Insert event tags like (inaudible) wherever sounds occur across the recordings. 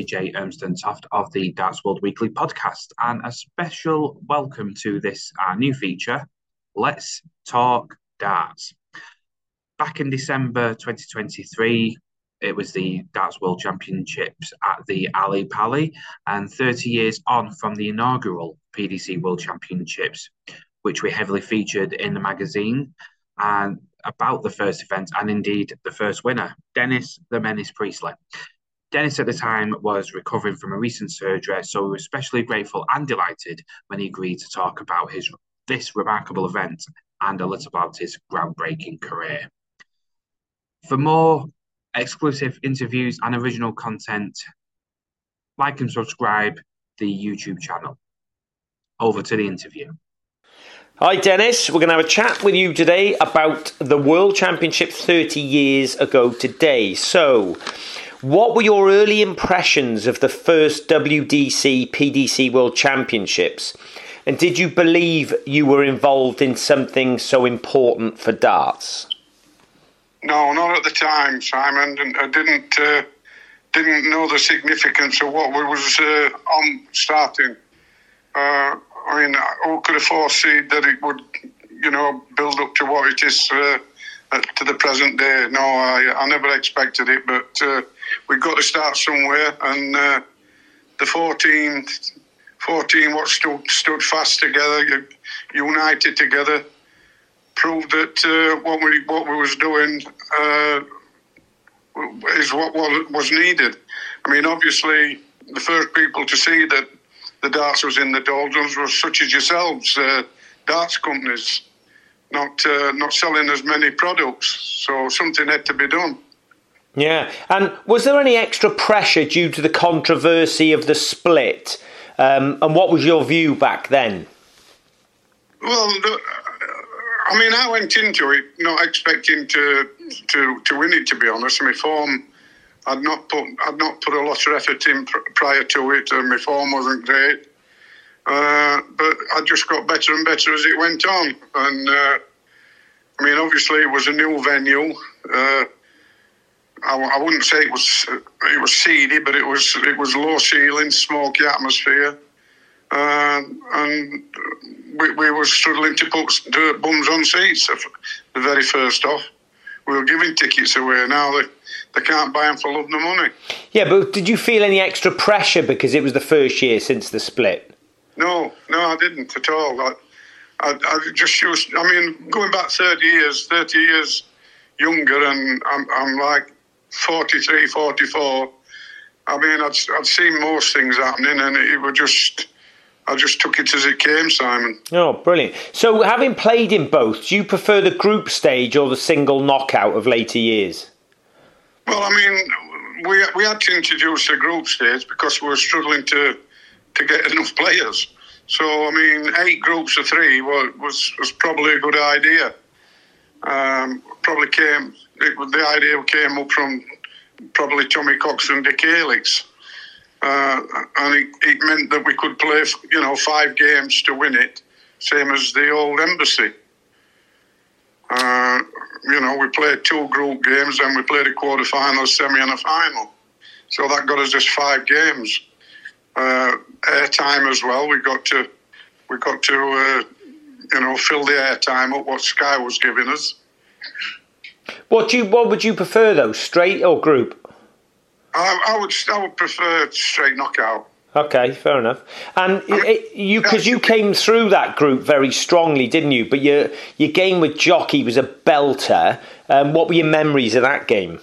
AJ Urmston Toft of the Darts World Weekly podcast, and a special welcome to this our new feature. Let's talk darts. Back in December 2023, it was the Darts World Championships at the Ally Pally, and 30 years on from the inaugural PDC World Championships, which we heavily featured in the magazine. And about the first event and indeed the first winner, Dennis the Menace Priestley. Dennis at the time was recovering from a recent surgery, so we were especially grateful and delighted when he agreed to talk about his this remarkable event and a little about his groundbreaking career. For more exclusive interviews and original content, like and subscribe the YouTube channel. Over to the interview. Hi, Dennis. We're going to have a chat with you today about the World Championship 30 years ago today. So, what were your early impressions of the first WDC PDC World Championships? And did you believe you were involved in something so important for darts? No, not at the time, Simon. I didn't uh, didn't know the significance of what was uh, on starting. Uh, I mean, who could have foreseen that it would, you know, build up to what it is uh, to the present day? No, I, I never expected it, but uh, we've got to start somewhere. And uh, the 14, 14 what stood, stood fast together, united together, proved that uh, what we what we was doing uh, is what was needed. I mean, obviously, the first people to see that the darts was in the doldrums were such as yourselves, uh, darts companies, not uh, not selling as many products. So something had to be done. Yeah, and was there any extra pressure due to the controversy of the split? Um, and what was your view back then? Well, I mean, I went into it not expecting to to to win it. To be honest, my form I'd not put I'd not put a lot of effort in prior to it, and my form wasn't great. Uh, but I just got better and better as it went on. And uh, I mean, obviously, it was a new venue. Uh, I, I, wouldn't say it was it was seedy, but it was it was low ceiling, smoky atmosphere, uh, and we, we were struggling to put dirt bums on seats the very first off. We were giving tickets away. Now they they can't buy them for love nor money. Yeah, but did you feel any extra pressure because it was the first year since the split? No, no, I didn't at all. I, I, I just used, I mean, going back 30 years, 30 years younger, and I'm, I'm like 43, 44. I mean, I'd, I'd seen most things happening, and it was just. I just took it as it came, Simon. Oh, brilliant. So, having played in both, do you prefer the group stage or the single knockout of later years? Well, I mean, we we had to introduce the group stage because we were struggling to to get (laughs) enough players. So, I mean, eight groups of three was was, was probably a good idea. Um, probably came it, the idea came up from probably Tommy Cox and Dick Allix. Uh, and it, it, meant that we could play, you know, five games to win it, same as the old embassy. Uh, you know, we played two group games, then we played a quarter final, semi, and a final. So that got us just five games. Uh, airtime as well. We got to we got to uh, you know fill the airtime up what Sky was giving us. What do you what would you prefer though, straight or group? I, I would I would prefer straight knockout. Okay, fair enough. And it, you, because you came through that group very strongly, didn't you? But your your game with Jockey was a belter. Um, what were your memories of that game?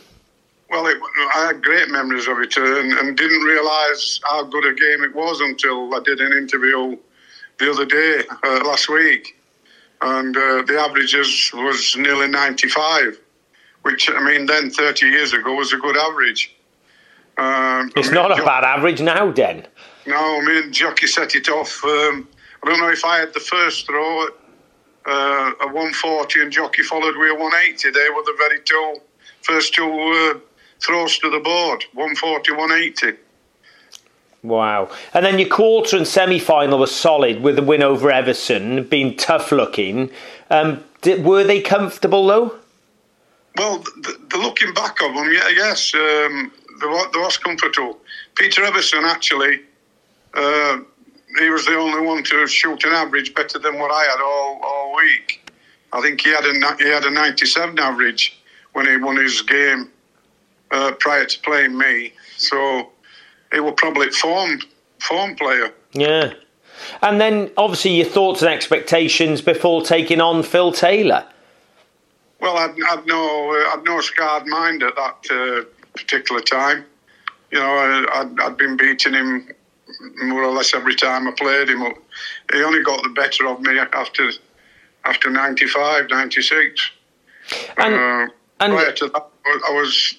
Well, it, I had great memories of it, and, and didn't realise how good a game it was until I did an interview the other day, uh, last week, and uh, the averages was nearly ninety-five, which I mean, then thirty years ago was a good average. Um, it's I mean, not a jo- bad average now, Den. No, I mean, Jockey set it off. Um, I don't know if I had the first throw at uh, a 140 and Jockey followed with a 180. They were the very two first two uh, throws to the board 140, 180. Wow. And then your quarter and semi final was solid with a win over Evison, being tough looking. Um, did, were they comfortable though? Well, the, the, looking back of them, yeah, yes. Um, there was, there was comfortable. Peter Evison actually, uh, he was the only one to shoot an average better than what I had all, all week. I think he had a he had a 97 average when he won his game uh, prior to playing me. So he will probably form form player. Yeah. And then obviously your thoughts and expectations before taking on Phil Taylor. Well, I'd, I'd no, I'd no scarred mind at that uh, particular time. You know, I'd, I'd been beating him more or less every time I played him. He only got the better of me after after 95, 96. And, uh, and prior to that, I was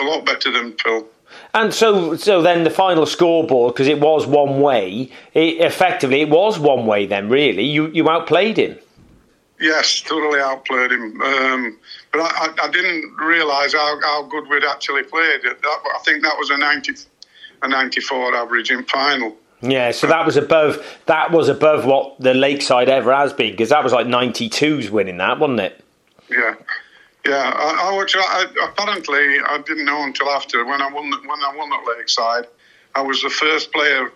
a lot better than Phil. And so, so then the final scoreboard, because it was one way, it, effectively it was one way. Then, really, you you outplayed him. Yes, totally outplayed him. Um, but I, I, I didn't realise how, how good we'd actually played. That, I think that was a ninety, a ninety-four average in final. Yeah, so that was above that was above what the Lakeside ever has been because that was like 92s winning that, wasn't it? Yeah. Yeah, I, I, I, apparently I didn't know until after when I won when I won at Lakeside. I was the first player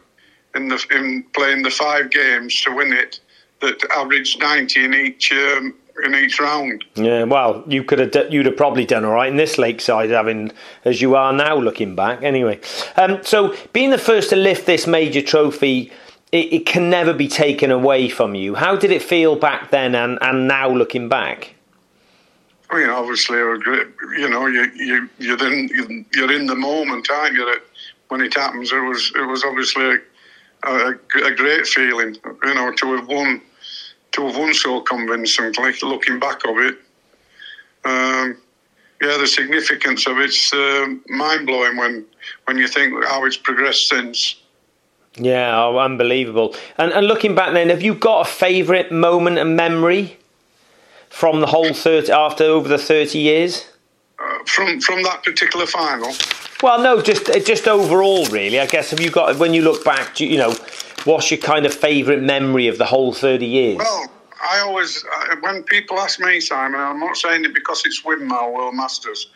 in the in playing the five games to win it that averaged ninety in each um, in each round. Yeah, well, you could have you'd have probably done all right in this Lakeside, having as you are now looking back. Anyway, um, so being the first to lift this major trophy. It, it can never be taken away from you. How did it feel back then and, and now looking back? I mean, obviously, you know, you you you're in you're in the moment, aren't you? When it happens, it was it was obviously a, a, a great feeling, you know, to have won to have won so convincingly. Looking back of it, um, yeah, the significance of it's uh, mind blowing when when you think how it's progressed since. Yeah, oh, unbelievable. And and looking back then, have you got a favourite moment and memory? From the whole 30 after over the 30 years? Uh, from from that particular final. Well, no, just just overall, really. I guess have you got when you look back, you know, what's your kind of favourite memory of the whole 30 years? Well, I always uh, when people ask me, Simon, I'm not saying it because it's Winmau World Masters.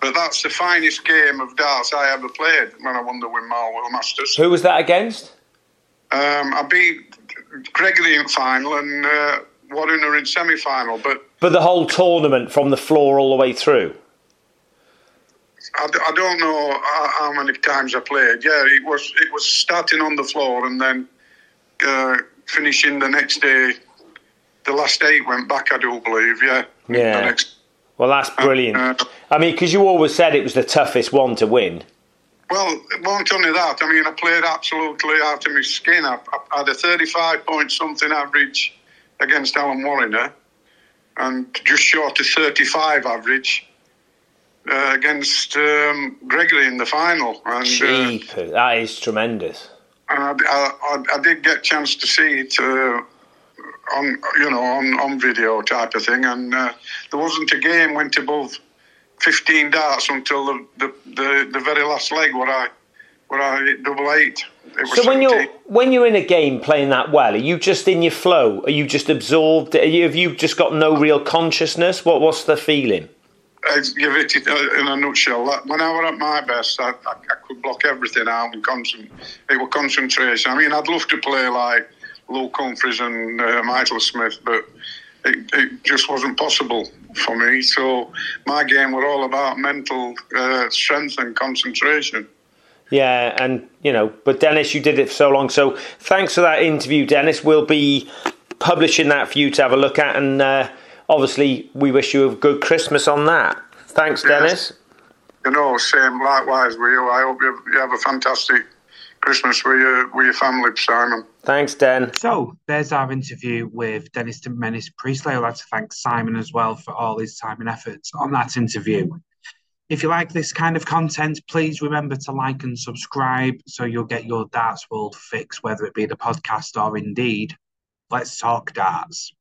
But that's the finest game of darts I ever played when I won the Winmau World Masters. Who was that against? Um, I beat Gregory in the final and uh, Warriner in semi final. But but the whole tournament from the floor all the way through. I, I don't know how, how, many times I played. Yeah, it was it was starting on the floor and then uh, finishing the next day. The last eight went back, I do believe. Yeah. Yeah. Next, well, that's brilliant. Uh, I mean, because you always said it was the toughest one to win. Well, it wasn't only that. I mean, I played absolutely out of my skin. I, I had a 35 point something average against Alan Warriner and just short of 35 average uh, against um, Gregory in the final. And, uh, that is tremendous. And I, I, I, did get a chance to see it uh, on, you know, on, on video type of thing, and uh, there wasn't a game went above 15 darts until the, the, the, the very last leg where I where I hit double eight. So when you're when you're in a game playing that well, are you just in your flow? Are you just absorbed? You, have you just got no real consciousness? What what's the feeling? I give it in a nutshell. When I was at my best, I, I, I could block everything out and concentrate. It was concentration. I mean, I'd love to play like Luke Humphries and uh, Michael Smith, but it, it, just wasn't possible for me. So my game was all about mental uh, strength and concentration. Yeah, and you know, but Dennis, you did it for so long. So thanks for that interview, Dennis. We'll be publishing that for you to have a look at, and uh, obviously, we wish you a good Christmas on that. Thanks, yes. Dennis. You know, same likewise with you. I hope you have a fantastic Christmas with your with your family, Simon. Thanks, Den. So there's our interview with Dennis de Menace Priestley. I'd like to thank Simon as well for all his time and efforts on that interview. If you like this kind of content, please remember to like and subscribe so you'll get your Darts World fix, whether it be the podcast or indeed Let's Talk Darts.